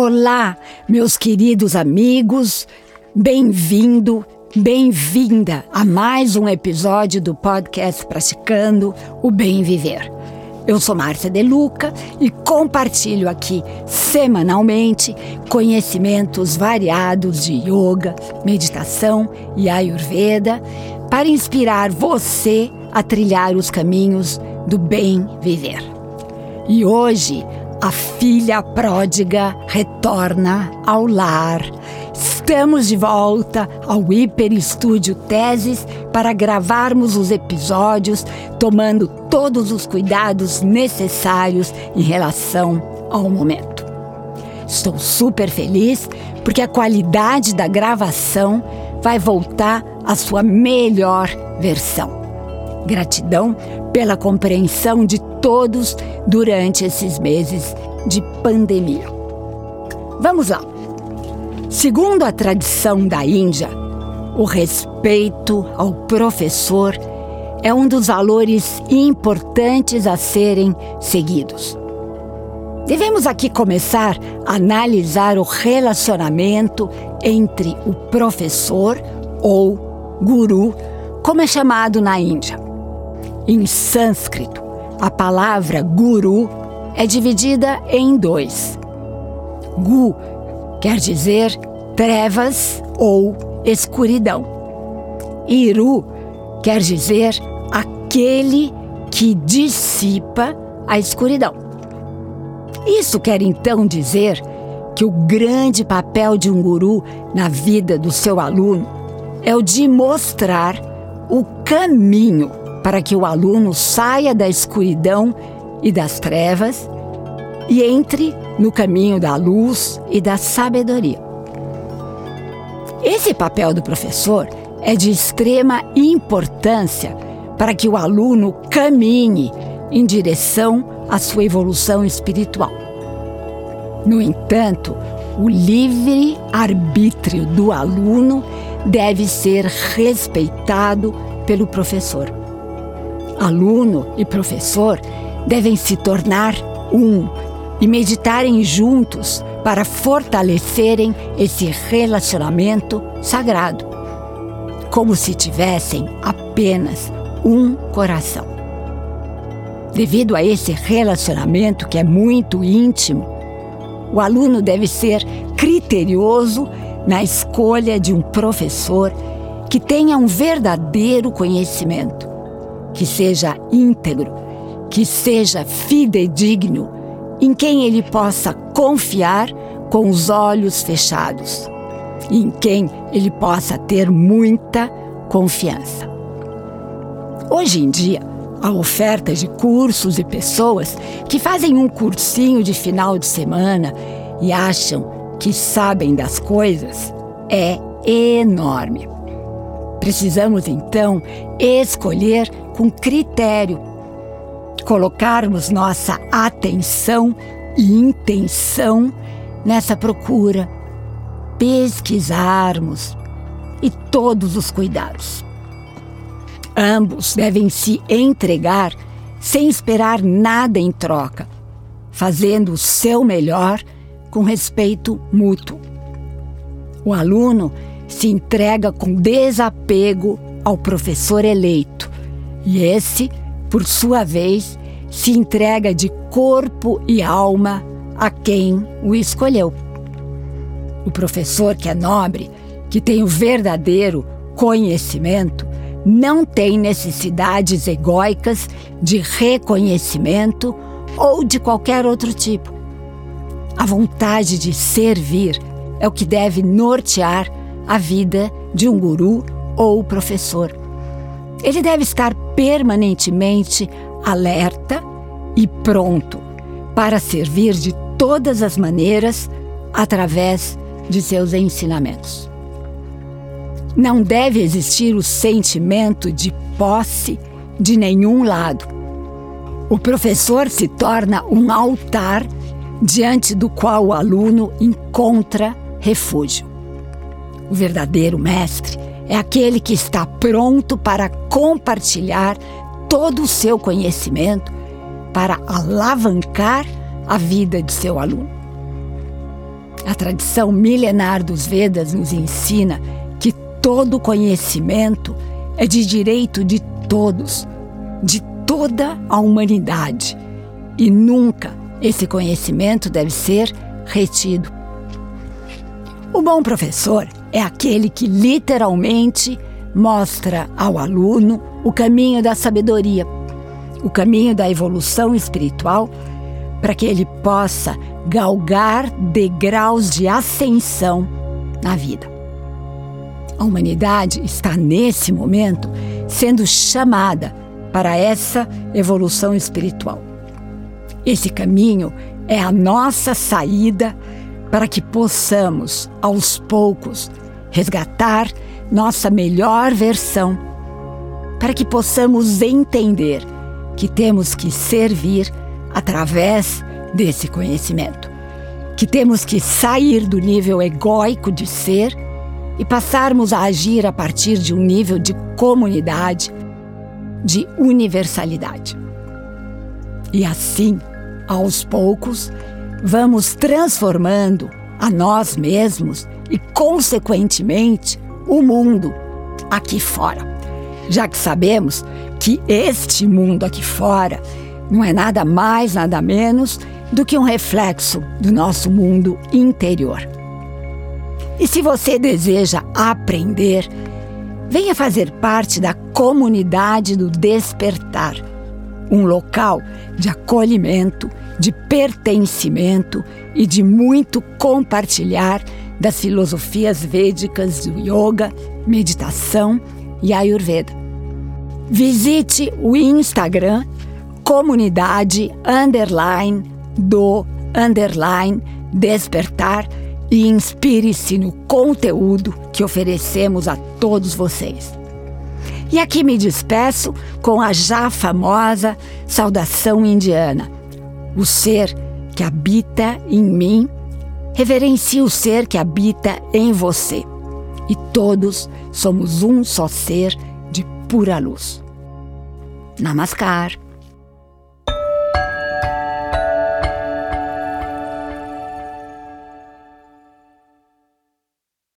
Olá, meus queridos amigos, bem-vindo, bem-vinda a mais um episódio do podcast Praticando o Bem Viver. Eu sou Márcia De Luca e compartilho aqui semanalmente conhecimentos variados de yoga, meditação e ayurveda para inspirar você a trilhar os caminhos do bem viver. E hoje a filha pródiga retorna ao lar. Estamos de volta ao Hiper Estúdio Teses para gravarmos os episódios, tomando todos os cuidados necessários em relação ao momento. Estou super feliz porque a qualidade da gravação vai voltar à sua melhor versão. Gratidão pela compreensão de todos durante esses meses de pandemia. Vamos lá. Segundo a tradição da Índia, o respeito ao professor é um dos valores importantes a serem seguidos. Devemos aqui começar a analisar o relacionamento entre o professor ou guru, como é chamado na Índia. Em sânscrito, a palavra guru é dividida em dois. Gu quer dizer trevas ou escuridão. Iru quer dizer aquele que dissipa a escuridão. Isso quer então dizer que o grande papel de um guru na vida do seu aluno é o de mostrar o caminho para que o aluno saia da escuridão e das trevas e entre no caminho da luz e da sabedoria. Esse papel do professor é de extrema importância para que o aluno caminhe em direção à sua evolução espiritual. No entanto, o livre arbítrio do aluno deve ser respeitado pelo professor aluno e professor devem se tornar um e meditarem juntos para fortalecerem esse relacionamento sagrado, como se tivessem apenas um coração. Devido a esse relacionamento que é muito íntimo, o aluno deve ser criterioso na escolha de um professor que tenha um verdadeiro conhecimento que seja íntegro, que seja fidedigno, em quem ele possa confiar com os olhos fechados, em quem ele possa ter muita confiança. Hoje em dia, a oferta de cursos e pessoas que fazem um cursinho de final de semana e acham que sabem das coisas é enorme. Precisamos então escolher com critério, colocarmos nossa atenção e intenção nessa procura, pesquisarmos e todos os cuidados. Ambos devem se entregar sem esperar nada em troca, fazendo o seu melhor com respeito mútuo. O aluno se entrega com desapego ao professor eleito e esse, por sua vez, se entrega de corpo e alma a quem o escolheu. O professor que é nobre, que tem o verdadeiro conhecimento, não tem necessidades egóicas de reconhecimento ou de qualquer outro tipo. A vontade de servir é o que deve nortear a vida de um guru ou professor. Ele deve estar permanentemente alerta e pronto para servir de todas as maneiras através de seus ensinamentos. Não deve existir o sentimento de posse de nenhum lado. O professor se torna um altar diante do qual o aluno encontra refúgio. O verdadeiro mestre é aquele que está pronto para compartilhar todo o seu conhecimento para alavancar a vida de seu aluno. A tradição milenar dos Vedas nos ensina que todo conhecimento é de direito de todos, de toda a humanidade. E nunca esse conhecimento deve ser retido. O bom professor é aquele que literalmente mostra ao aluno o caminho da sabedoria, o caminho da evolução espiritual, para que ele possa galgar degraus de ascensão na vida. A humanidade está nesse momento sendo chamada para essa evolução espiritual. Esse caminho é a nossa saída para que possamos, aos poucos, resgatar nossa melhor versão, para que possamos entender que temos que servir através desse conhecimento, que temos que sair do nível egóico de ser e passarmos a agir a partir de um nível de comunidade, de universalidade. E assim, aos poucos, vamos transformando a nós mesmos e, consequentemente, o mundo aqui fora. Já que sabemos que este mundo aqui fora não é nada mais, nada menos do que um reflexo do nosso mundo interior. E se você deseja aprender, venha fazer parte da comunidade do despertar um local de acolhimento, de pertencimento e de muito compartilhar das filosofias védicas do yoga, meditação e ayurveda. Visite o Instagram comunidade underline do underline despertar e inspire-se no conteúdo que oferecemos a todos vocês. E aqui me despeço com a já famosa saudação indiana. O ser que habita em mim reverencia o ser que habita em você. E todos somos um só ser de pura luz. Namaskar.